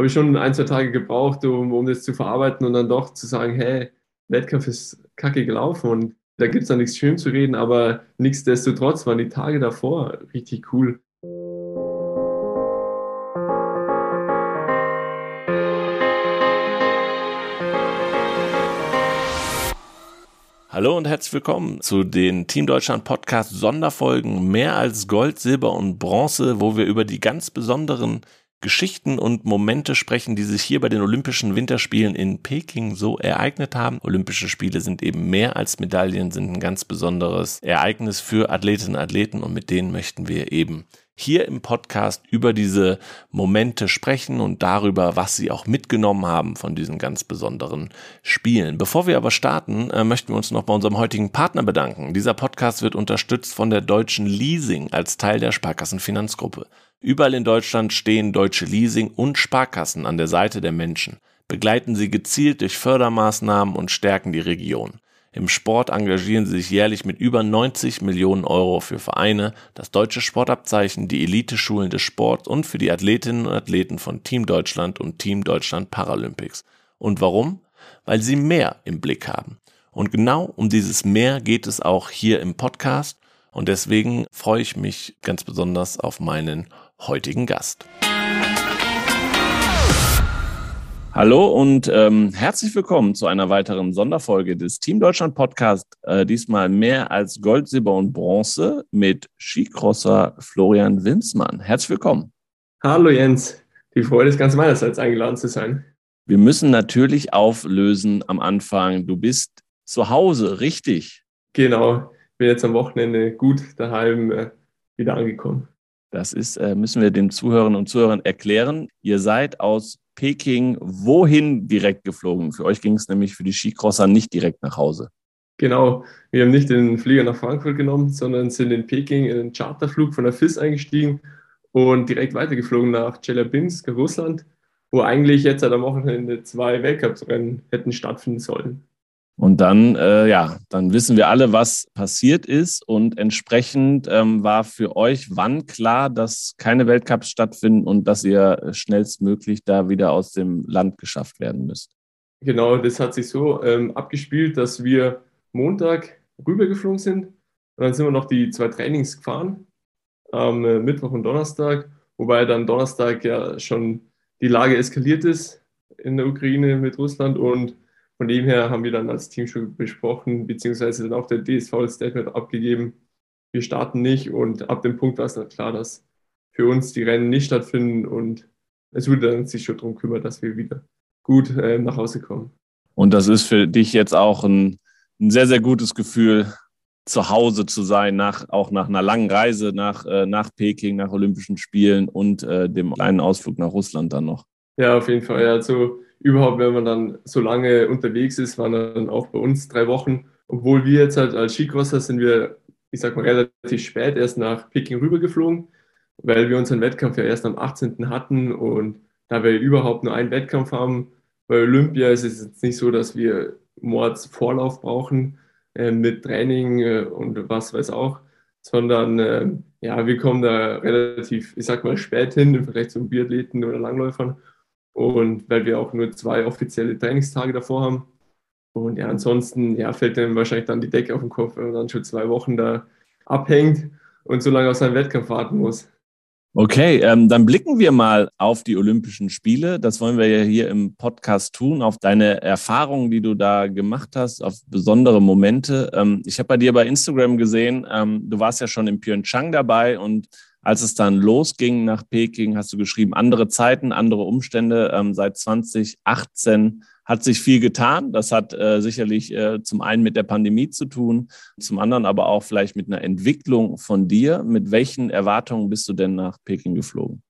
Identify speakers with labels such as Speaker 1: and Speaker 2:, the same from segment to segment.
Speaker 1: habe ich schon ein, zwei Tage gebraucht, um, um das zu verarbeiten und dann doch zu sagen, hey, Wettkampf ist kacke gelaufen und da gibt es dann nichts schön zu reden, aber nichtsdestotrotz waren die Tage davor richtig cool.
Speaker 2: Hallo und herzlich willkommen zu den Team Deutschland Podcast Sonderfolgen mehr als Gold, Silber und Bronze, wo wir über die ganz besonderen Geschichten und Momente sprechen, die sich hier bei den Olympischen Winterspielen in Peking so ereignet haben. Olympische Spiele sind eben mehr als Medaillen, sind ein ganz besonderes Ereignis für Athletinnen und Athleten und mit denen möchten wir eben hier im Podcast über diese Momente sprechen und darüber, was sie auch mitgenommen haben von diesen ganz besonderen Spielen. Bevor wir aber starten, äh, möchten wir uns noch bei unserem heutigen Partner bedanken. Dieser Podcast wird unterstützt von der Deutschen Leasing als Teil der Sparkassenfinanzgruppe. Überall in Deutschland stehen deutsche Leasing und Sparkassen an der Seite der Menschen, begleiten sie gezielt durch Fördermaßnahmen und stärken die Region. Im Sport engagieren sie sich jährlich mit über 90 Millionen Euro für Vereine, das deutsche Sportabzeichen, die Eliteschulen des Sports und für die Athletinnen und Athleten von Team Deutschland und Team Deutschland Paralympics. Und warum? Weil sie mehr im Blick haben. Und genau um dieses Mehr geht es auch hier im Podcast. Und deswegen freue ich mich ganz besonders auf meinen heutigen Gast. Hallo und ähm, herzlich willkommen zu einer weiteren Sonderfolge des Team Deutschland Podcast. Äh, diesmal mehr als Gold, Silber und Bronze mit Skicrosser Florian Winsmann. Herzlich willkommen.
Speaker 1: Hallo Jens, die Freude ist ganz meinerseits eingeladen zu sein.
Speaker 2: Wir müssen natürlich auflösen am Anfang. Du bist zu Hause, richtig?
Speaker 1: Genau, bin jetzt am Wochenende gut daheim äh, wieder angekommen.
Speaker 2: Das ist, äh, müssen wir den Zuhörern und Zuhörern erklären. Ihr seid aus Peking wohin direkt geflogen? Für euch ging es nämlich für die Skicrosser nicht direkt nach Hause.
Speaker 1: Genau, wir haben nicht den Flieger nach Frankfurt genommen, sondern sind in Peking in einen Charterflug von der FIS eingestiegen und direkt weitergeflogen nach Chelyabinsk, Russland, wo eigentlich jetzt am Wochenende zwei Weltcuprennen hätten stattfinden sollen.
Speaker 2: Und dann, äh, ja, dann wissen wir alle, was passiert ist. Und entsprechend ähm, war für euch wann klar, dass keine Weltcups stattfinden und dass ihr schnellstmöglich da wieder aus dem Land geschafft werden müsst?
Speaker 1: Genau, das hat sich so ähm, abgespielt, dass wir Montag rübergeflogen sind. Und dann sind wir noch die zwei Trainings gefahren, am äh, Mittwoch und Donnerstag, wobei dann Donnerstag ja schon die Lage eskaliert ist in der Ukraine mit Russland und von dem her haben wir dann als Team schon besprochen, beziehungsweise dann auch der DSV das Statement abgegeben, wir starten nicht und ab dem Punkt war es dann klar, dass für uns die Rennen nicht stattfinden und es wurde dann sich schon darum kümmern, dass wir wieder gut äh, nach Hause kommen.
Speaker 2: Und das ist für dich jetzt auch ein, ein sehr, sehr gutes Gefühl, zu Hause zu sein, nach, auch nach einer langen Reise nach, äh, nach Peking, nach Olympischen Spielen und äh, dem kleinen Ausflug nach Russland dann noch.
Speaker 1: Ja, auf jeden Fall. Also überhaupt, wenn man dann so lange unterwegs ist, waren dann auch bei uns drei Wochen. Obwohl wir jetzt halt als Skicrosser sind wir, ich sag mal, relativ spät erst nach Peking rübergeflogen, weil wir unseren Wettkampf ja erst am 18. hatten und da wir überhaupt nur einen Wettkampf haben, bei Olympia ist es jetzt nicht so, dass wir Mords Vorlauf brauchen äh, mit Training äh, und was weiß auch, sondern äh, ja, wir kommen da relativ, ich sag mal, spät hin im Vergleich zu Biathleten oder Langläufern und weil wir auch nur zwei offizielle Trainingstage davor haben. Und ja, ansonsten ja, fällt dann wahrscheinlich dann die Decke auf den Kopf, wenn man dann schon zwei Wochen da abhängt und so lange auf seinen Wettkampf warten muss.
Speaker 2: Okay, ähm, dann blicken wir mal auf die Olympischen Spiele. Das wollen wir ja hier im Podcast tun, auf deine Erfahrungen, die du da gemacht hast, auf besondere Momente. Ähm, ich habe bei dir bei Instagram gesehen, ähm, du warst ja schon in Pyeongchang dabei und als es dann losging nach Peking, hast du geschrieben, andere Zeiten, andere Umstände. Ähm, seit 2018 hat sich viel getan. Das hat äh, sicherlich äh, zum einen mit der Pandemie zu tun, zum anderen aber auch vielleicht mit einer Entwicklung von dir. Mit welchen Erwartungen bist du denn nach Peking geflogen?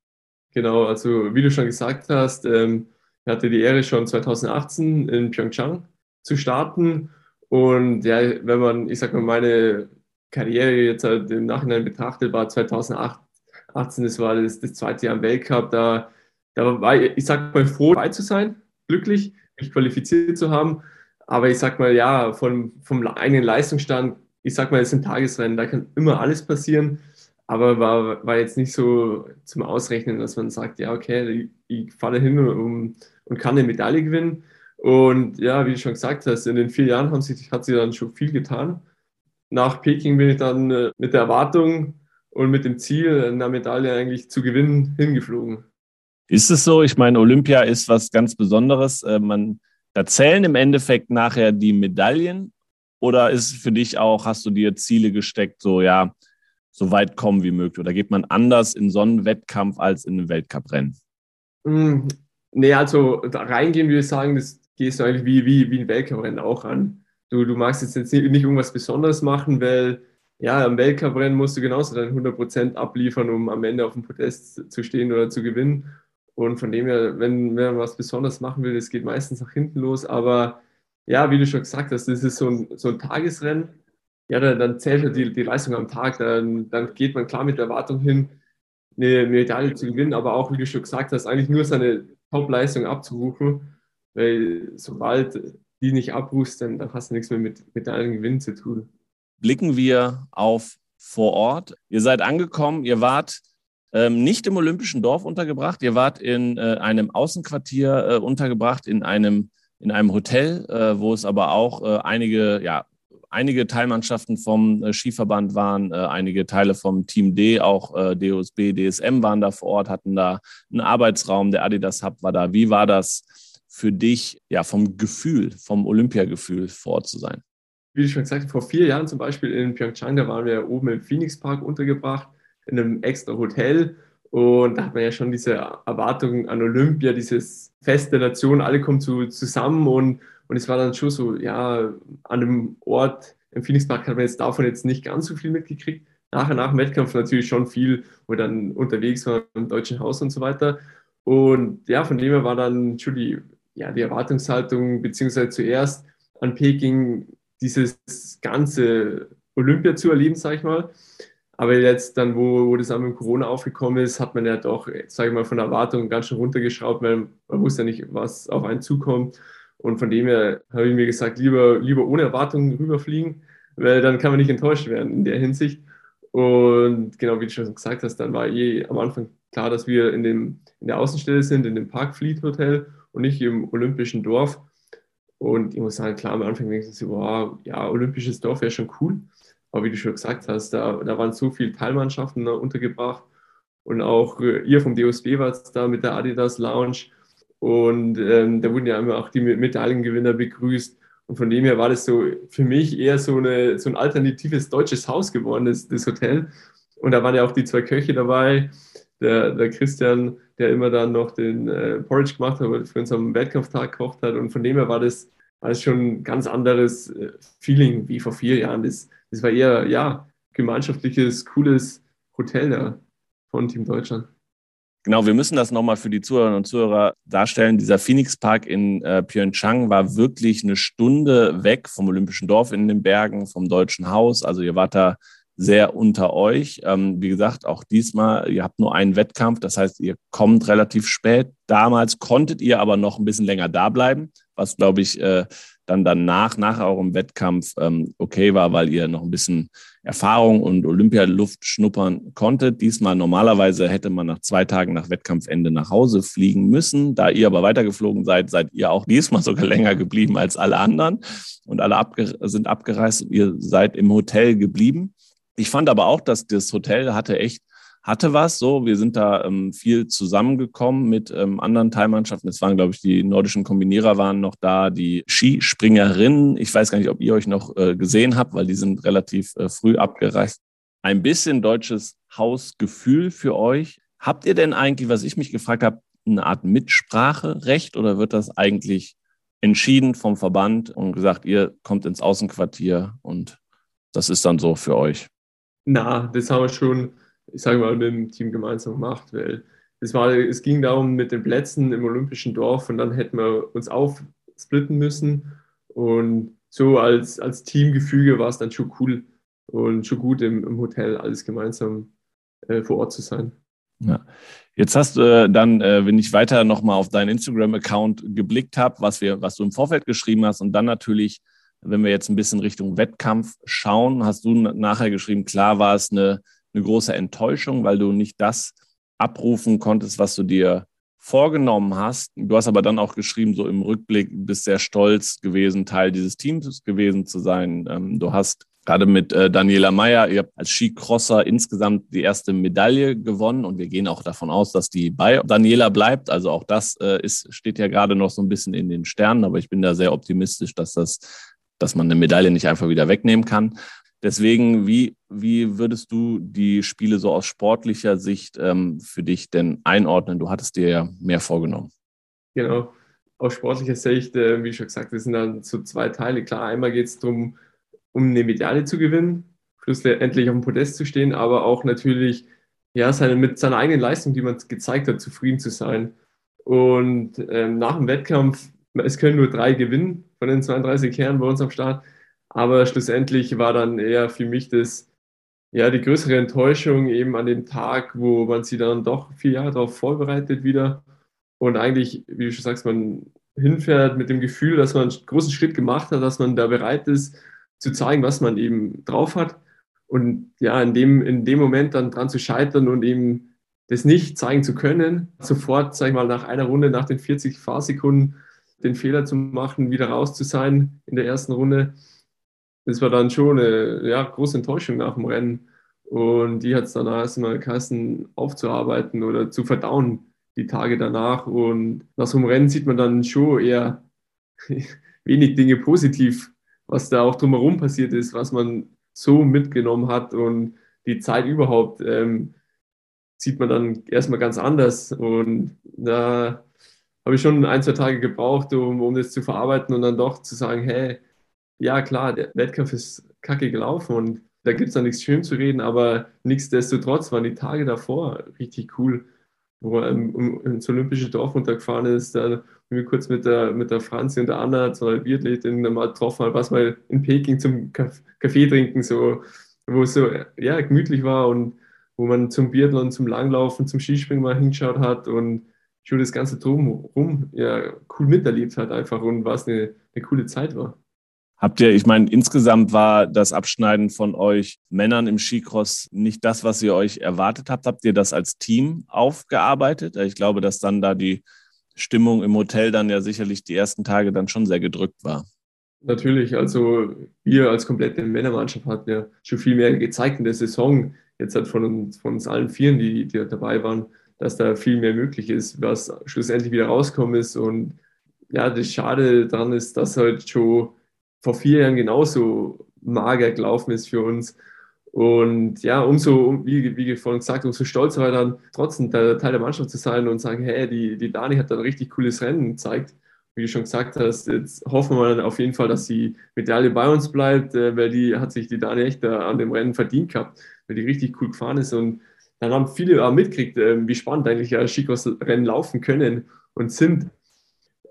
Speaker 1: Genau, also wie du schon gesagt hast, ähm, ich hatte die Ehre schon 2018 in Pyeongchang zu starten. Und ja, wenn man, ich sag mal, meine Karriere jetzt halt im Nachhinein betrachtet, war 2018, das war das, das zweite Jahr im Weltcup, da, da war ich, ich sag mal, froh dabei zu sein, glücklich, mich qualifiziert zu haben. Aber ich sag mal, ja, von, vom eigenen Leistungsstand, ich sag mal, es sind Tagesrennen, da kann immer alles passieren. aber war, war jetzt nicht so zum Ausrechnen, dass man sagt, ja, okay, ich, ich fahre hin und, und kann eine Medaille gewinnen. Und ja, wie du schon gesagt hast, in den vier Jahren haben sich, hat sie dann schon viel getan. Nach Peking bin ich dann äh, mit der Erwartung und mit dem Ziel, eine Medaille eigentlich zu gewinnen, hingeflogen.
Speaker 2: Ist es so? Ich meine, Olympia ist was ganz Besonderes. Äh, man, da zählen im Endeffekt nachher die Medaillen oder ist für dich auch, hast du dir Ziele gesteckt, so ja, so weit kommen wie möglich? Oder geht man anders in so einen Wettkampf als in einem Weltcuprennen?
Speaker 1: Mm, nee, also da reingehen würde ich sagen, das gehst du eigentlich wie, wie, wie ein Weltcuprennen auch an. Du, du magst jetzt nicht, nicht irgendwas Besonderes machen, weil ja, am Weltcuprennen musst du genauso deine 100% abliefern, um am Ende auf dem Podest zu stehen oder zu gewinnen. Und von dem her, wenn, wenn man was Besonderes machen will, das geht meistens nach hinten los. Aber ja, wie du schon gesagt hast, das ist so ein, so ein Tagesrennen ja, dann, dann zählt halt die, die Leistung am Tag. Dann, dann geht man klar mit der Erwartung hin, eine Medaille zu gewinnen, aber auch, wie du schon gesagt hast, eigentlich nur seine Top-Leistung abzurufen, weil sobald die nicht abrufst, dann, dann hast du nichts mehr mit Medaillengewinn zu tun.
Speaker 2: Blicken wir auf vor Ort. Ihr seid angekommen, ihr wart ähm, nicht im Olympischen Dorf untergebracht, ihr wart in äh, einem Außenquartier äh, untergebracht, in einem, in einem Hotel, äh, wo es aber auch äh, einige ja, einige Teilmannschaften vom äh, Skiverband waren, äh, einige Teile vom Team D, auch DOSB, DSM waren da vor Ort, hatten da einen Arbeitsraum, der Adidas Hub war da. Wie war das für dich, ja, vom Gefühl, vom Olympiagefühl vor Ort zu sein?
Speaker 1: Wie du schon gesagt hast, vor vier Jahren zum Beispiel in Pyeongchang, da waren wir oben im Phoenix Park untergebracht, in einem extra Hotel. Und da hat man ja schon diese Erwartungen an Olympia, dieses Fest der Nation, alle kommen zu, zusammen und, und es war dann schon so, ja, an dem Ort im Phoenixpark hat man jetzt davon jetzt nicht ganz so viel mitgekriegt. Nachher nach dem Wettkampf natürlich schon viel, wo dann unterwegs waren im Deutschen Haus und so weiter. Und ja, von dem her war dann schon die, ja, die Erwartungshaltung, beziehungsweise zuerst an Peking dieses ganze Olympia zu erleben, sag ich mal. Aber jetzt dann, wo, wo das auch mit Corona aufgekommen ist, hat man ja doch, sage ich mal, von der Erwartung ganz schön runtergeschraubt, weil man wusste ja nicht, was auf einen zukommt. Und von dem her habe ich mir gesagt, lieber, lieber ohne Erwartungen rüberfliegen, weil dann kann man nicht enttäuscht werden in der Hinsicht. Und genau wie du schon gesagt hast, dann war eh am Anfang klar, dass wir in, dem, in der Außenstelle sind, in dem Park Fleet Hotel und nicht im Olympischen Dorf. Und ich muss sagen, klar, am Anfang ich so, wow, ja, Olympisches Dorf wäre schon cool. Aber wie du schon gesagt hast, da, da waren so viele Teilmannschaften untergebracht. Und auch äh, ihr vom DOSB war da mit der Adidas Lounge. Und ähm, da wurden ja immer auch die Medaillengewinner begrüßt. Und von dem her war das so für mich eher so, eine, so ein alternatives deutsches Haus geworden, das, das Hotel. Und da waren ja auch die zwei Köche dabei. Der, der Christian, der immer dann noch den äh, Porridge gemacht hat, für uns am Wettkampftag gekocht hat. Und von dem her war das, das schon ein ganz anderes äh, Feeling wie vor vier Jahren. Das, das war eher, ja, gemeinschaftliches, cooles Hotel da von Team Deutschland.
Speaker 2: Genau, wir müssen das nochmal für die Zuhörerinnen und Zuhörer darstellen. Dieser Phoenix Park in äh, Pyeongchang war wirklich eine Stunde weg vom Olympischen Dorf in den Bergen, vom Deutschen Haus. Also ihr wart da sehr unter euch. Ähm, wie gesagt, auch diesmal, ihr habt nur einen Wettkampf, das heißt, ihr kommt relativ spät. Damals konntet ihr aber noch ein bisschen länger da bleiben, was, glaube ich, äh, dann danach, nach eurem Wettkampf ähm, okay war, weil ihr noch ein bisschen Erfahrung und Olympialuft schnuppern konntet. Diesmal normalerweise hätte man nach zwei Tagen nach Wettkampfende nach Hause fliegen müssen. Da ihr aber weitergeflogen seid, seid ihr auch diesmal sogar länger geblieben als alle anderen und alle abge sind abgereist und ihr seid im Hotel geblieben. Ich fand aber auch, dass das Hotel hatte echt hatte was. So, wir sind da ähm, viel zusammengekommen mit ähm, anderen Teilmannschaften. Es waren, glaube ich, die nordischen Kombinierer waren noch da, die Skispringerinnen. Ich weiß gar nicht, ob ihr euch noch äh, gesehen habt, weil die sind relativ äh, früh abgereist. Ein bisschen deutsches Hausgefühl für euch. Habt ihr denn eigentlich, was ich mich gefragt habe, eine Art Mitspracherecht oder wird das eigentlich entschieden vom Verband und gesagt, ihr kommt ins Außenquartier und das ist dann so für euch?
Speaker 1: Na, das haben wir schon ich sage mal, mit dem Team gemeinsam gemacht, weil es, war, es ging darum mit den Plätzen im Olympischen Dorf und dann hätten wir uns aufsplitten müssen und so als, als Teamgefüge war es dann schon cool und schon gut im, im Hotel alles gemeinsam äh, vor Ort zu sein.
Speaker 2: Ja. Jetzt hast du äh, dann, äh, wenn ich weiter nochmal auf deinen Instagram-Account geblickt habe, was, was du im Vorfeld geschrieben hast und dann natürlich, wenn wir jetzt ein bisschen Richtung Wettkampf schauen, hast du nachher geschrieben, klar war es eine eine große Enttäuschung, weil du nicht das abrufen konntest, was du dir vorgenommen hast. Du hast aber dann auch geschrieben, so im Rückblick, bist sehr stolz gewesen, Teil dieses Teams gewesen zu sein. Ähm, du hast gerade mit äh, Daniela Meyer, ihr habt als Skicrosser insgesamt die erste Medaille gewonnen und wir gehen auch davon aus, dass die bei Daniela bleibt. Also auch das äh, ist, steht ja gerade noch so ein bisschen in den Sternen, aber ich bin da sehr optimistisch, dass das, dass man eine Medaille nicht einfach wieder wegnehmen kann. Deswegen, wie, wie würdest du die Spiele so aus sportlicher Sicht ähm, für dich denn einordnen? Du hattest dir ja mehr vorgenommen.
Speaker 1: Genau. Aus sportlicher Sicht, äh, wie schon gesagt, das sind dann so zwei Teile. Klar, einmal geht es darum, um eine Medaille zu gewinnen, schlussendlich auf dem Podest zu stehen, aber auch natürlich ja, seine, mit seiner eigenen Leistung, die man gezeigt hat, zufrieden zu sein. Und ähm, nach dem Wettkampf, es können nur drei gewinnen von den 32 Kernen bei uns am Start. Aber schlussendlich war dann eher für mich das, ja, die größere Enttäuschung eben an dem Tag, wo man sie dann doch vier Jahre darauf vorbereitet wieder und eigentlich, wie du schon sagst, man hinfährt mit dem Gefühl, dass man einen großen Schritt gemacht hat, dass man da bereit ist zu zeigen, was man eben drauf hat und ja, in dem, in dem Moment dann dran zu scheitern und eben das nicht zeigen zu können, sofort, sag ich mal, nach einer Runde, nach den 40 Fahrsekunden den Fehler zu machen, wieder raus zu sein in der ersten Runde, das war dann schon eine ja, große Enttäuschung nach dem Rennen. Und die hat es dann erstmal geheißen, aufzuarbeiten oder zu verdauen, die Tage danach. Und nach so einem Rennen sieht man dann schon eher wenig Dinge positiv, was da auch drumherum passiert ist, was man so mitgenommen hat und die Zeit überhaupt ähm, sieht man dann erstmal ganz anders. Und da habe ich schon ein, zwei Tage gebraucht, um, um das zu verarbeiten und dann doch zu sagen, hey, ja klar, der Wettkampf ist kacke gelaufen und da gibt es dann nichts schön zu reden, aber nichtsdestotrotz waren die Tage davor richtig cool, wo er ähm, ins Olympische Dorf runtergefahren ist, da wir kurz mit der, mit der Franzi und der Anna, zwei Biathletin, mal getroffen haben, was mal in Peking zum Kaffee trinken, so, wo es so ja, gemütlich war und wo man zum Biathlon, zum Langlaufen, zum Skispringen mal hingeschaut hat und schon das ganze Drumherum ja, cool miterlebt hat einfach und was eine, eine coole Zeit war.
Speaker 2: Habt ihr, ich meine, insgesamt war das Abschneiden von euch Männern im Skicross nicht das, was ihr euch erwartet habt? Habt ihr das als Team aufgearbeitet? Ich glaube, dass dann da die Stimmung im Hotel dann ja sicherlich die ersten Tage dann schon sehr gedrückt war.
Speaker 1: Natürlich, also wir als komplette Männermannschaft hatten ja schon viel mehr gezeigt in der Saison. Jetzt hat von uns, von uns allen Vieren, die, die dabei waren, dass da viel mehr möglich ist, was schlussendlich wieder rauskommen ist. Und ja, das Schade daran ist, dass halt schon vor vier Jahren genauso mager gelaufen ist für uns. Und ja, umso, wie, wie vorhin gesagt, umso stolzer war dann trotzdem Teil der Mannschaft zu sein und sagen, hey, die, die Dani hat da ein richtig cooles Rennen gezeigt. Wie du schon gesagt hast, jetzt hoffen wir dann auf jeden Fall, dass die Medaille bei uns bleibt, äh, weil die hat sich die Dani echt an dem Rennen verdient gehabt, weil die richtig cool gefahren ist. Und dann haben viele auch mitgekriegt, äh, wie spannend eigentlich ja Skicross-Rennen laufen können und sind.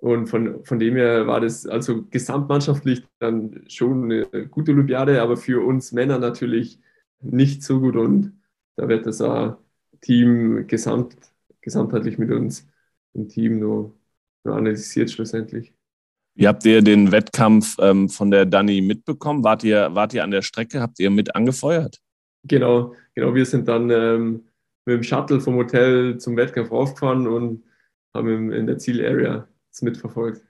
Speaker 1: Und von, von dem her war das also gesamtmannschaftlich dann schon eine gute Olympiade, aber für uns Männer natürlich nicht so gut. Und da wird das auch Team gesamt, gesamtheitlich mit uns im Team nur, nur analysiert schlussendlich.
Speaker 2: Wie habt ihr den Wettkampf ähm, von der Dani mitbekommen? Wart ihr, wart ihr an der Strecke? Habt ihr mit angefeuert?
Speaker 1: Genau, genau. Wir sind dann ähm, mit dem Shuttle vom Hotel zum Wettkampf raufgefahren und haben in der Zielarea es mitverfolgt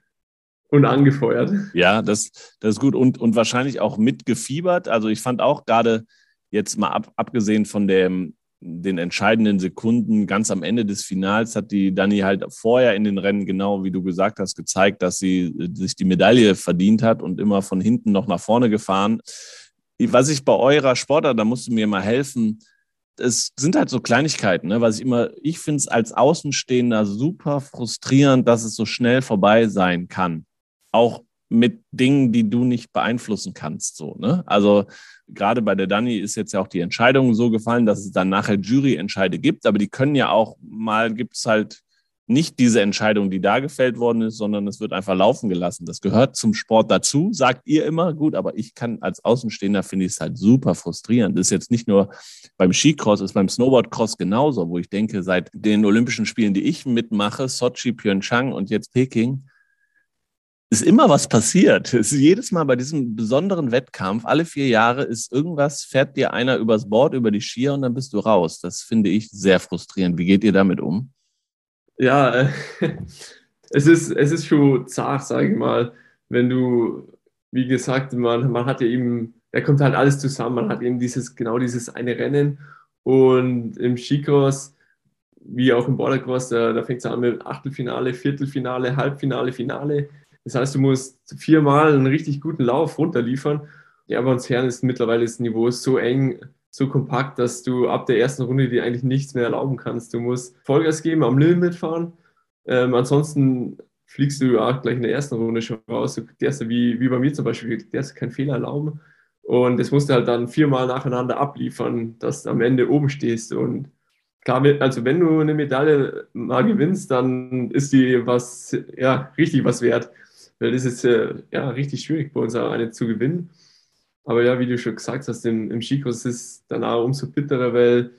Speaker 1: und angefeuert.
Speaker 2: Ja, das, das ist gut und, und wahrscheinlich auch mitgefiebert. Also ich fand auch gerade jetzt mal ab, abgesehen von dem, den entscheidenden Sekunden ganz am Ende des Finals hat die Dani halt vorher in den Rennen genau, wie du gesagt hast, gezeigt, dass sie sich die Medaille verdient hat und immer von hinten noch nach vorne gefahren. Was ich bei eurer Sportart, da musst du mir mal helfen, es sind halt so Kleinigkeiten, ne? was ich immer, ich finde es als Außenstehender super frustrierend, dass es so schnell vorbei sein kann. Auch mit Dingen, die du nicht beeinflussen kannst, so, ne? Also, gerade bei der Dani ist jetzt ja auch die Entscheidung so gefallen, dass es dann nachher Juryentscheide gibt, aber die können ja auch mal, gibt es halt nicht diese Entscheidung, die da gefällt worden ist, sondern es wird einfach laufen gelassen. Das gehört zum Sport dazu, sagt ihr immer. Gut, aber ich kann als Außenstehender finde ich es halt super frustrierend. Das ist jetzt nicht nur beim Skicross, ist beim Snowboardcross genauso, wo ich denke, seit den Olympischen Spielen, die ich mitmache, Sochi, Pyeongchang und jetzt Peking, ist immer was passiert. Ist jedes Mal bei diesem besonderen Wettkampf, alle vier Jahre ist irgendwas, fährt dir einer übers Board, über die Skier und dann bist du raus. Das finde ich sehr frustrierend. Wie geht ihr damit um?
Speaker 1: Ja, äh, es, ist, es ist schon zart, sage ich mal, wenn du, wie gesagt, man, man hat ja eben, da kommt halt alles zusammen. Man hat eben dieses, genau dieses eine Rennen und im Skicross, wie auch im Bordercross, da, da fängt es an mit Achtelfinale, Viertelfinale, Halbfinale, Finale das heißt, du musst viermal einen richtig guten Lauf runterliefern. Ja, bei uns Herren ist mittlerweile das Niveau so eng, so kompakt, dass du ab der ersten Runde dir eigentlich nichts mehr erlauben kannst. Du musst Vollgas geben, am Limit fahren. Ähm, ansonsten fliegst du auch gleich in der ersten Runde schon raus. Du darfst wie, wie bei mir zum Beispiel, du darfst keinen Fehler erlauben. Und das musst du halt dann viermal nacheinander abliefern, dass du am Ende oben stehst. Und klar, also wenn du eine Medaille mal gewinnst, dann ist die was, ja, richtig was wert weil das ist äh, ja richtig schwierig bei uns eine zu gewinnen. Aber ja, wie du schon gesagt hast, im, im Skikurs ist es dann auch umso bitterer, weil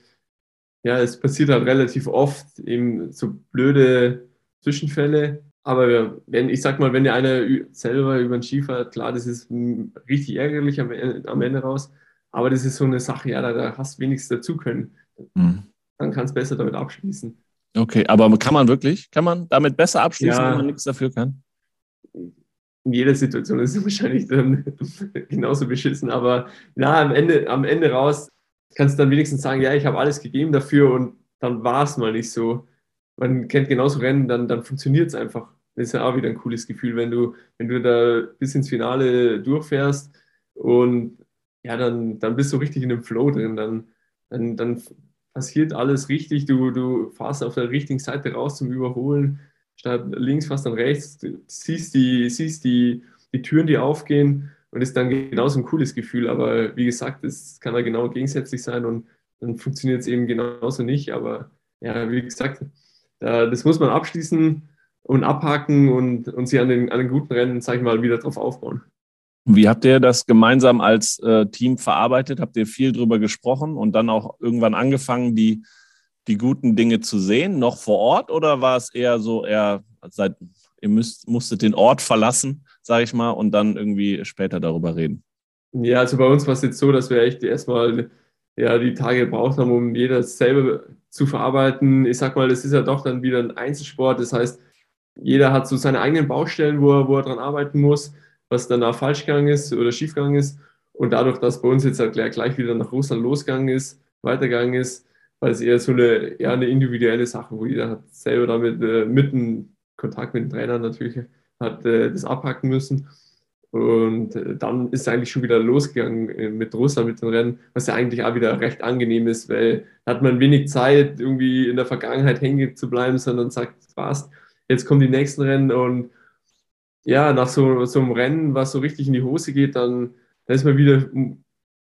Speaker 1: ja, es passiert halt relativ oft eben so blöde Zwischenfälle. Aber wenn, ich sag mal, wenn der einer selber über den Ski fährt, klar, das ist richtig ärgerlich am, am Ende raus. Aber das ist so eine Sache, ja, da, da hast du wenigstens dazu können. Mhm. Dann kannst du besser damit abschließen.
Speaker 2: Okay, aber kann man wirklich? Kann man damit besser abschließen, ja. wenn man nichts dafür kann?
Speaker 1: In jeder Situation ist es wahrscheinlich dann genauso beschissen. Aber na, am Ende, am Ende raus kannst du dann wenigstens sagen, ja, ich habe alles gegeben dafür und dann war es mal nicht so. Man kennt genauso Rennen, dann, dann funktioniert es einfach. Das ist ja auch wieder ein cooles Gefühl, wenn du, wenn du da bis ins Finale durchfährst und ja, dann, dann bist du richtig in dem Flow drin. Dann, dann, dann passiert alles richtig. Du, du fährst auf der richtigen Seite raus zum Überholen statt links fast dann rechts, siehst die, siehst die, die Türen, die aufgehen und ist dann genauso ein cooles Gefühl. Aber wie gesagt, es kann ja genau gegensätzlich sein und dann funktioniert es eben genauso nicht. Aber ja, wie gesagt, das muss man abschließen und abhaken und, und sie an den, an den guten Rennen, sag ich mal, wieder drauf aufbauen.
Speaker 2: Wie habt ihr das gemeinsam als äh, Team verarbeitet? Habt ihr viel drüber gesprochen und dann auch irgendwann angefangen, die die guten Dinge zu sehen, noch vor Ort? Oder war es eher so, eher seit, ihr müsst, musstet den Ort verlassen, sage ich mal, und dann irgendwie später darüber reden?
Speaker 1: Ja, also bei uns war es jetzt so, dass wir echt erstmal ja, die Tage gebraucht haben, um jeder selber zu verarbeiten. Ich sag mal, das ist ja doch dann wieder ein Einzelsport. Das heißt, jeder hat so seine eigenen Baustellen, wo er, wo er dran arbeiten muss, was danach falsch gegangen ist oder schief gegangen ist. Und dadurch, dass bei uns jetzt halt gleich, gleich wieder nach Russland losgegangen ist, weitergegangen ist, weil es eher so eine, eher eine individuelle Sache, wo jeder hat selber damit äh, mitten Kontakt mit den Trainern natürlich hat äh, das abhacken müssen. Und äh, dann ist es eigentlich schon wieder losgegangen äh, mit Russland, mit den Rennen, was ja eigentlich auch wieder recht angenehm ist, weil da hat man wenig Zeit, irgendwie in der Vergangenheit hängen zu bleiben, sondern sagt, passt, jetzt kommen die nächsten Rennen und ja, nach so, so einem Rennen, was so richtig in die Hose geht, dann, dann ist man wieder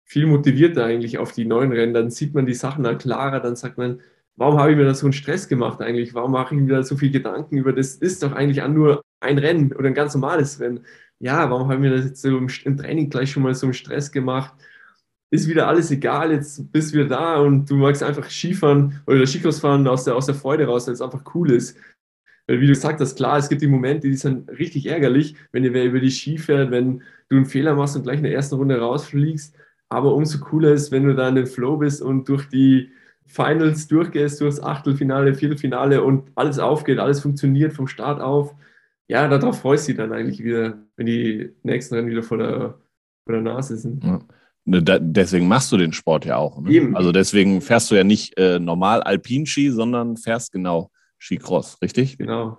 Speaker 1: viel motivierter eigentlich auf die neuen Rennen. Dann sieht man die Sachen dann klarer, dann sagt man, warum habe ich mir da so einen Stress gemacht eigentlich? Warum mache ich mir da so viel Gedanken über das? Ist doch eigentlich nur ein Rennen oder ein ganz normales Rennen. Ja, warum habe ich mir das jetzt so im, Training gleich schon mal so einen Stress gemacht? Ist wieder alles egal, jetzt bist wieder da und du magst einfach Skifahren oder Skikurs fahren aus der, aus der Freude raus, weil es einfach cool ist. Weil wie du gesagt hast, klar, es gibt die Momente, die sind richtig ärgerlich, wenn ihr wer über die Ski fährt, wenn du einen Fehler machst und gleich in der ersten Runde rausfliegst. Aber umso cooler ist, wenn du da in den Flow bist und durch die Finals durchgehst, durchs Achtelfinale, Viertelfinale und alles aufgeht, alles funktioniert vom Start auf. Ja, darauf freust du dich dann eigentlich wieder, wenn die nächsten Rennen wieder vor der, vor der Nase sind. Ja.
Speaker 2: Ne, deswegen machst du den Sport ja auch. Ne? Also deswegen fährst du ja nicht äh, normal Alpinski, sondern fährst genau Skicross, richtig?
Speaker 1: Genau.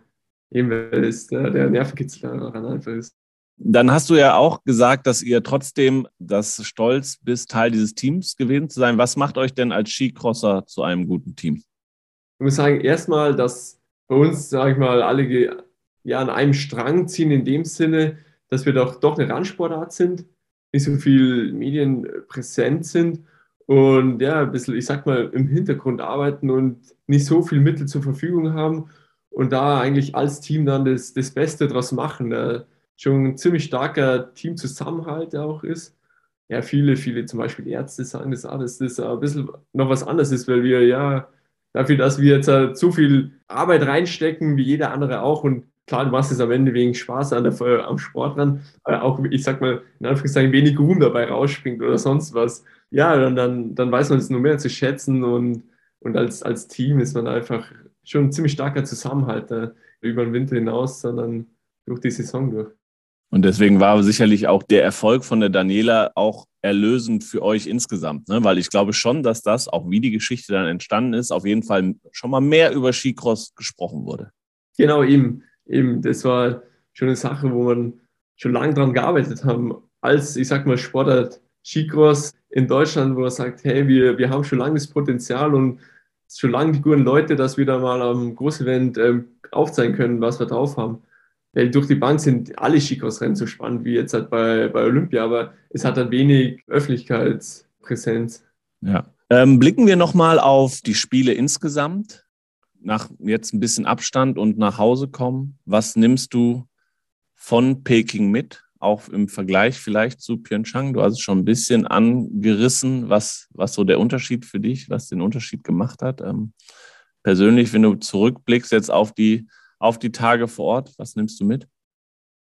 Speaker 1: Eben, weil es der, der Nervenkitzel daran einfach ist.
Speaker 2: Dann hast du ja auch gesagt, dass ihr trotzdem das Stolz bist, Teil dieses Teams gewesen zu sein. Was macht euch denn als Skicrosser zu einem guten Team?
Speaker 1: Ich muss sagen, erstmal, dass bei uns, sage ich mal, alle ja, an einem Strang ziehen, in dem Sinne, dass wir doch, doch eine Randsportart sind, nicht so viel Medien präsent sind und ja, ein bisschen, ich sag mal, im Hintergrund arbeiten und nicht so viel Mittel zur Verfügung haben und da eigentlich als Team dann das, das Beste draus machen. Da, schon ein ziemlich starker Teamzusammenhalt auch ist. Ja, viele, viele zum Beispiel Ärzte sagen das auch, dass das ein bisschen noch was anderes ist, weil wir ja dafür, dass wir jetzt so viel Arbeit reinstecken, wie jeder andere auch und klar, du machst es am Ende wegen Spaß an der, am Sport dran, aber auch, ich sag mal, in Anführungszeichen wenig Ruhm dabei rausspringt oder sonst was. Ja, dann, dann, dann weiß man es nur mehr zu schätzen und, und als, als Team ist man einfach schon ein ziemlich starker Zusammenhalt äh, über den Winter hinaus, sondern durch die Saison durch.
Speaker 2: Und deswegen war sicherlich auch der Erfolg von der Daniela auch erlösend für euch insgesamt, ne? weil ich glaube schon, dass das, auch wie die Geschichte dann entstanden ist, auf jeden Fall schon mal mehr über Skicross gesprochen wurde.
Speaker 1: Genau, eben. eben. Das war schon eine Sache, wo man schon lange daran gearbeitet haben, als, ich sag mal, Sportart Skicross in Deutschland, wo man sagt, hey, wir, wir haben schon lange das Potenzial und schon lange die guten Leute, dass wir da mal am Großevent ähm, aufzeigen können, was wir drauf haben durch die Bank sind alle Skicross-Rennen so spannend wie jetzt halt bei, bei Olympia, aber es hat dann wenig Öffentlichkeitspräsenz.
Speaker 2: Ja. Ähm, blicken wir nochmal auf die Spiele insgesamt. Nach jetzt ein bisschen Abstand und nach Hause kommen. Was nimmst du von Peking mit? Auch im Vergleich vielleicht zu Pyeongchang. Du hast es schon ein bisschen angerissen, was, was so der Unterschied für dich, was den Unterschied gemacht hat. Ähm, persönlich, wenn du zurückblickst jetzt auf die auf die Tage vor Ort? Was nimmst du mit?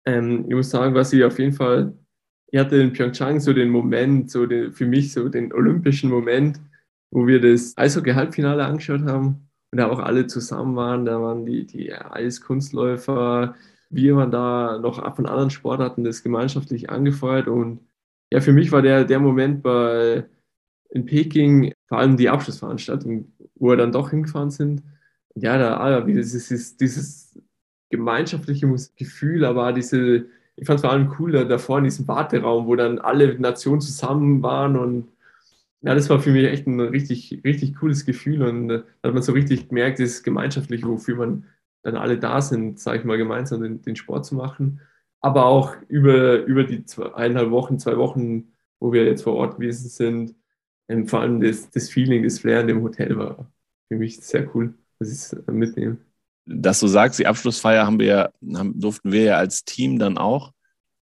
Speaker 1: Ähm, ich muss sagen, was ich auf jeden Fall, ich hatte in Pyeongchang so den Moment, so den, für mich so den olympischen Moment, wo wir das Eishockey-Halbfinale angeschaut haben und da auch alle zusammen waren. Da waren die, die Eiskunstläufer, wir waren da noch von anderen Sportarten das gemeinschaftlich angefeuert und ja, für mich war der, der Moment bei, in Peking vor allem die Abschlussveranstaltung, wo wir dann doch hingefahren sind ja, da, ah, dieses, dieses gemeinschaftliche Gefühl, aber diese, ich fand es vor allem cool da, da vorne in diesem Warteraum, wo dann alle Nationen zusammen waren und ja, das war für mich echt ein richtig, richtig cooles Gefühl und äh, da hat man so richtig gemerkt, dieses Gemeinschaftliche, wofür man dann alle da sind, sage ich mal, gemeinsam den, den, Sport zu machen. Aber auch über, über die eineinhalb Wochen, zwei Wochen, wo wir jetzt vor Ort gewesen sind, ähm, vor allem das, das Feeling, das Flair in dem Hotel war für mich sehr cool das ich mitnehmen.
Speaker 2: Dass du sagst, die Abschlussfeier haben wir ja, haben, durften wir ja als Team dann auch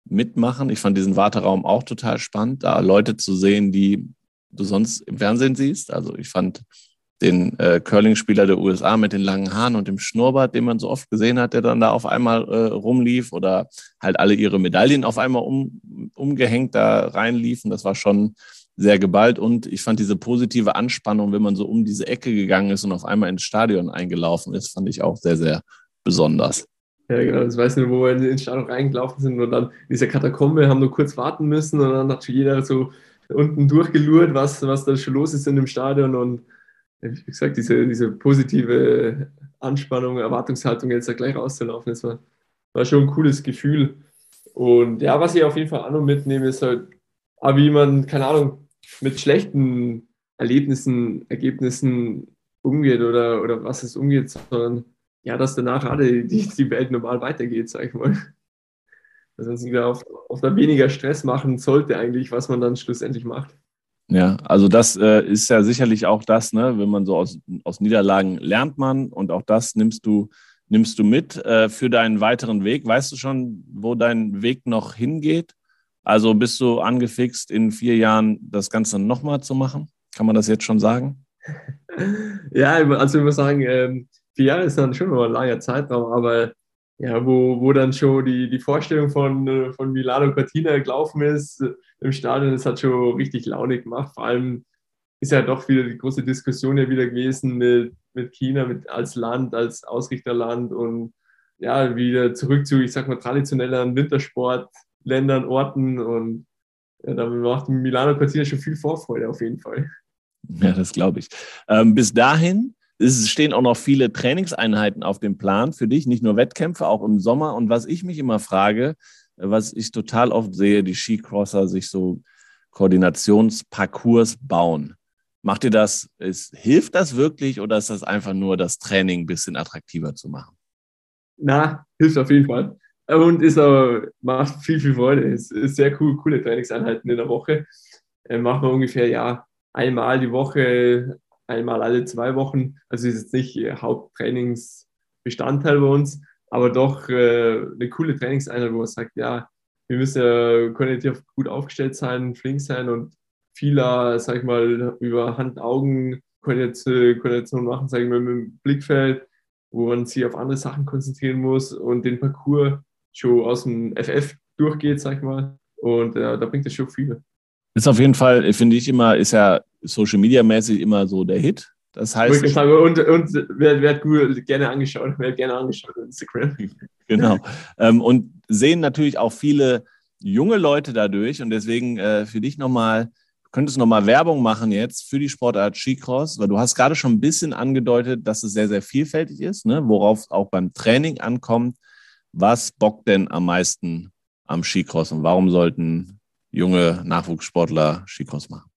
Speaker 2: mitmachen. Ich fand diesen Warteraum auch total spannend, da Leute zu sehen, die du sonst im Fernsehen siehst. Also ich fand den äh, Curling-Spieler der USA mit den langen Haaren und dem Schnurrbart, den man so oft gesehen hat, der dann da auf einmal äh, rumlief oder halt alle ihre Medaillen auf einmal um, umgehängt da reinliefen. Das war schon sehr geballt und ich fand diese positive Anspannung, wenn man so um diese Ecke gegangen ist und auf einmal ins Stadion eingelaufen ist, fand ich auch sehr, sehr besonders.
Speaker 1: Ja, genau, das weiß nicht, wo wir ins Stadion reingelaufen sind und dann in dieser Katakombe haben nur kurz warten müssen und dann hat jeder so unten durchgelurrt, was, was da schon los ist in dem Stadion und wie gesagt, diese, diese positive Anspannung, Erwartungshaltung jetzt da gleich rauszulaufen, das war, war schon ein cooles Gefühl. Und ja, was ich auf jeden Fall auch noch mitnehme, ist halt, wie man, keine Ahnung, mit schlechten Erlebnissen, Ergebnissen umgeht oder, oder was es umgeht, sondern ja, dass danach alle die, die Welt normal weitergeht, sag ich mal. Dass man sich da oft, oft weniger Stress machen sollte, eigentlich, was man dann schlussendlich macht.
Speaker 2: Ja, also das äh, ist ja sicherlich auch das, ne, wenn man so aus, aus Niederlagen lernt man und auch das nimmst du, nimmst du mit äh, für deinen weiteren Weg. Weißt du schon, wo dein Weg noch hingeht? Also bist du angefixt, in vier Jahren das Ganze nochmal zu machen? Kann man das jetzt schon sagen?
Speaker 1: ja, also ich muss sagen, ähm, vier Jahre ist dann schon noch ein langer Zeitraum, aber ja, wo, wo dann schon die, die Vorstellung von, äh, von Milano Cortina gelaufen ist äh, im Stadion, das hat schon richtig Laune gemacht. Vor allem ist ja doch wieder die große Diskussion ja wieder gewesen mit, mit China mit, als Land, als Ausrichterland und ja, wieder zurück zu, ich sag mal, traditionelleren Wintersport Ländern, Orten und ja, da macht Milano Cortina schon viel Vorfreude auf jeden Fall.
Speaker 2: Ja, das glaube ich. Ähm, bis dahin es stehen auch noch viele Trainingseinheiten auf dem Plan für dich, nicht nur Wettkämpfe, auch im Sommer. Und was ich mich immer frage, was ich total oft sehe, die Skicrosser sich so Koordinationsparcours bauen. Macht ihr das, ist, hilft das wirklich oder ist das einfach nur das Training ein bisschen attraktiver zu machen?
Speaker 1: Na, hilft auf jeden Fall. Und ist aber, macht viel, viel Freude. Es ist sehr cool, coole Trainingseinheiten in der Woche. Äh, machen wir ungefähr ja einmal die Woche, einmal alle zwei Wochen. Also ist jetzt nicht Haupttrainingsbestandteil bei uns, aber doch äh, eine coole Trainingseinheit, wo man sagt, ja, wir müssen ja kognitiv gut aufgestellt sein, flink sein und vieler, sag ich mal, über Hand-Augen-Koordination machen, sag ich mal, mit dem Blickfeld wo man sich auf andere Sachen konzentrieren muss und den Parcours schon aus dem FF durchgeht, sag ich mal. Und äh, da bringt es schon viel.
Speaker 2: Ist auf jeden Fall, finde ich immer, ist ja Social Media mäßig immer so der Hit. Das heißt.
Speaker 1: Sagen, und, und wird, wird gut gerne angeschaut, wird gerne angeschaut auf Instagram.
Speaker 2: Genau. Ähm, und sehen natürlich auch viele junge Leute dadurch. Und deswegen äh, für dich nochmal, du könntest nochmal Werbung machen jetzt für die Sportart Skicross, weil du hast gerade schon ein bisschen angedeutet, dass es sehr, sehr vielfältig ist, ne? worauf auch beim Training ankommt. Was bockt denn am meisten am Skicross und warum sollten junge Nachwuchssportler Skicross machen?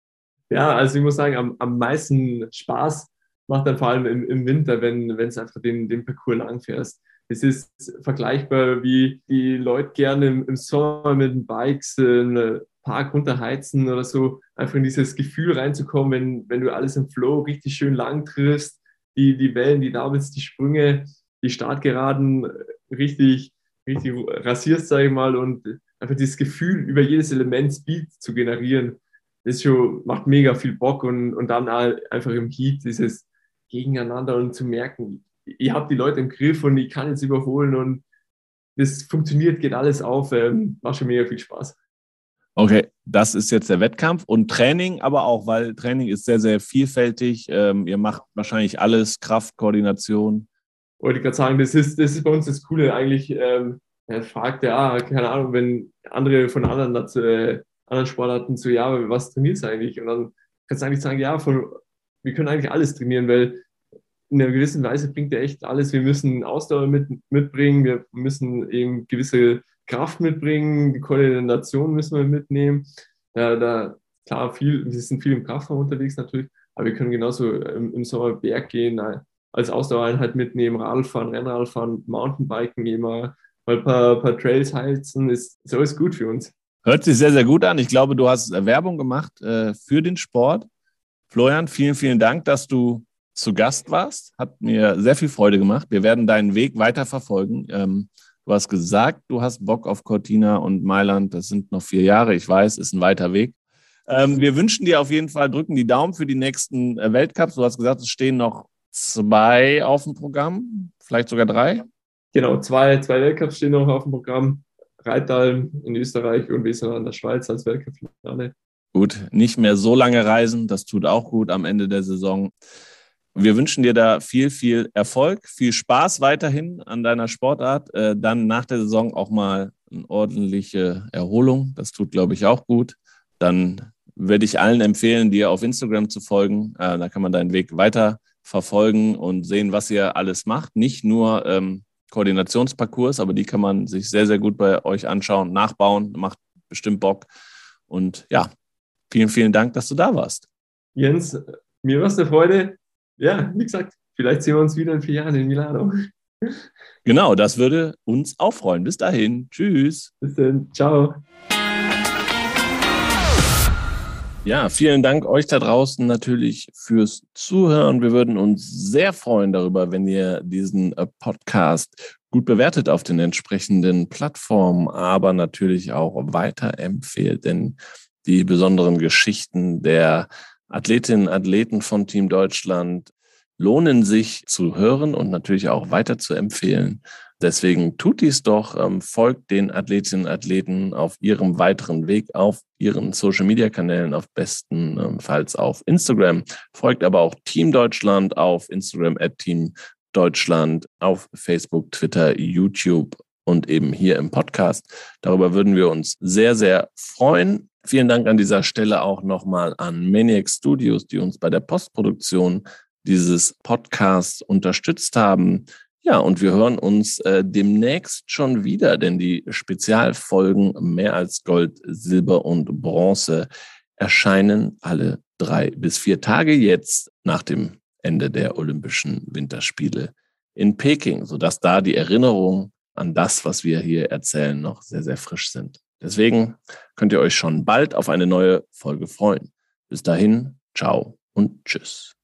Speaker 1: Ja, also ich muss sagen, am, am meisten Spaß macht dann vor allem im, im Winter, wenn es einfach den, den Parcours lang fährst. Es ist vergleichbar, wie die Leute gerne im, im Sommer mit den Bikes einen Park runterheizen oder so, einfach in dieses Gefühl reinzukommen, wenn, wenn du alles im Flow richtig schön lang triffst, die, die Wellen, die Doubles, die Sprünge, die Startgeraden richtig, richtig rasierst, sage ich mal, und einfach dieses Gefühl, über jedes Element Speed zu generieren, das schon, macht mega viel Bock und, und dann einfach im Heat dieses Gegeneinander und zu merken, ich habe die Leute im Griff und ich kann jetzt überholen und das funktioniert, geht alles auf, ähm, macht schon mega viel Spaß.
Speaker 2: Okay, das ist jetzt der Wettkampf und Training, aber auch, weil Training ist sehr, sehr vielfältig. Ähm, ihr macht wahrscheinlich alles, Kraft, Koordination.
Speaker 1: Wollte gerade sagen, das ist, das ist bei uns das Coole eigentlich. Ähm, er fragt ja, ah, keine Ahnung, wenn andere von anderen, dazu, äh, anderen Sportarten so, ja, was trainierst du eigentlich? Und dann kannst du eigentlich sagen, ja, von, wir können eigentlich alles trainieren, weil in einer gewissen Weise bringt er echt alles. Wir müssen Ausdauer mit, mitbringen, wir müssen eben gewisse Kraft mitbringen, die Koordination müssen wir mitnehmen. Da, da klar, viel, wir sind viel im Kraftraum unterwegs natürlich, aber wir können genauso im, im Sommer Berg gehen, äh, als Ausdauereinheit mitnehmen, Radfahren, Rennradfahren, Mountainbiken immer, mal ein paar, paar Trails heizen, ist, ist alles gut für uns.
Speaker 2: Hört sich sehr, sehr gut an. Ich glaube, du hast Werbung gemacht äh, für den Sport. Florian, vielen, vielen Dank, dass du zu Gast warst. Hat mir sehr viel Freude gemacht. Wir werden deinen Weg weiter verfolgen. Ähm, du hast gesagt, du hast Bock auf Cortina und Mailand. Das sind noch vier Jahre. Ich weiß, ist ein weiter Weg. Ähm, wir wünschen dir auf jeden Fall, drücken die Daumen für die nächsten äh, Weltcups. Du hast gesagt, es stehen noch zwei auf dem Programm, vielleicht sogar drei.
Speaker 1: Genau, zwei, zwei Weltcups stehen noch auf dem Programm. Reitalm in Österreich und Wiesbaden in der Schweiz als Weltcup-Finale.
Speaker 2: Gut, nicht mehr so lange reisen, das tut auch gut am Ende der Saison. Wir wünschen dir da viel, viel Erfolg, viel Spaß weiterhin an deiner Sportart. Äh, dann nach der Saison auch mal eine ordentliche Erholung. Das tut, glaube ich, auch gut. Dann würde ich allen empfehlen, dir auf Instagram zu folgen. Äh, da kann man deinen Weg weiter verfolgen und sehen, was ihr alles macht. Nicht nur ähm, Koordinationsparcours, aber die kann man sich sehr, sehr gut bei euch anschauen, nachbauen. Macht bestimmt Bock. Und ja, vielen, vielen Dank, dass du da warst.
Speaker 1: Jens, mir war es eine Freude ja, wie gesagt, vielleicht sehen wir uns wieder in vier Jahren in Milano.
Speaker 2: Genau, das würde uns auch freuen. Bis dahin. Tschüss.
Speaker 1: Bis dann. Ciao.
Speaker 2: Ja, vielen Dank euch da draußen natürlich fürs Zuhören. Wir würden uns sehr freuen darüber, wenn ihr diesen äh, Podcast gut bewertet auf den entsprechenden Plattformen, aber natürlich auch weiterempfehlt, denn die besonderen Geschichten der Athletinnen und Athleten von Team Deutschland lohnen sich zu hören und natürlich auch weiter zu empfehlen. Deswegen tut dies doch, ähm, folgt den Athletinnen und Athleten auf ihrem weiteren Weg auf ihren Social-Media-Kanälen, auf bestenfalls auf Instagram. Folgt aber auch Team Deutschland auf Instagram at Team Deutschland, auf Facebook, Twitter, YouTube und eben hier im Podcast. Darüber würden wir uns sehr, sehr freuen. Vielen Dank an dieser Stelle auch nochmal an Maniac Studios, die uns bei der Postproduktion dieses Podcasts unterstützt haben. Ja, und wir hören uns äh, demnächst schon wieder, denn die Spezialfolgen mehr als Gold, Silber und Bronze erscheinen alle drei bis vier Tage jetzt nach dem Ende der Olympischen Winterspiele in Peking, sodass da die Erinnerungen an das, was wir hier erzählen, noch sehr, sehr frisch sind. Deswegen könnt ihr euch schon bald auf eine neue Folge freuen. Bis dahin, ciao und tschüss.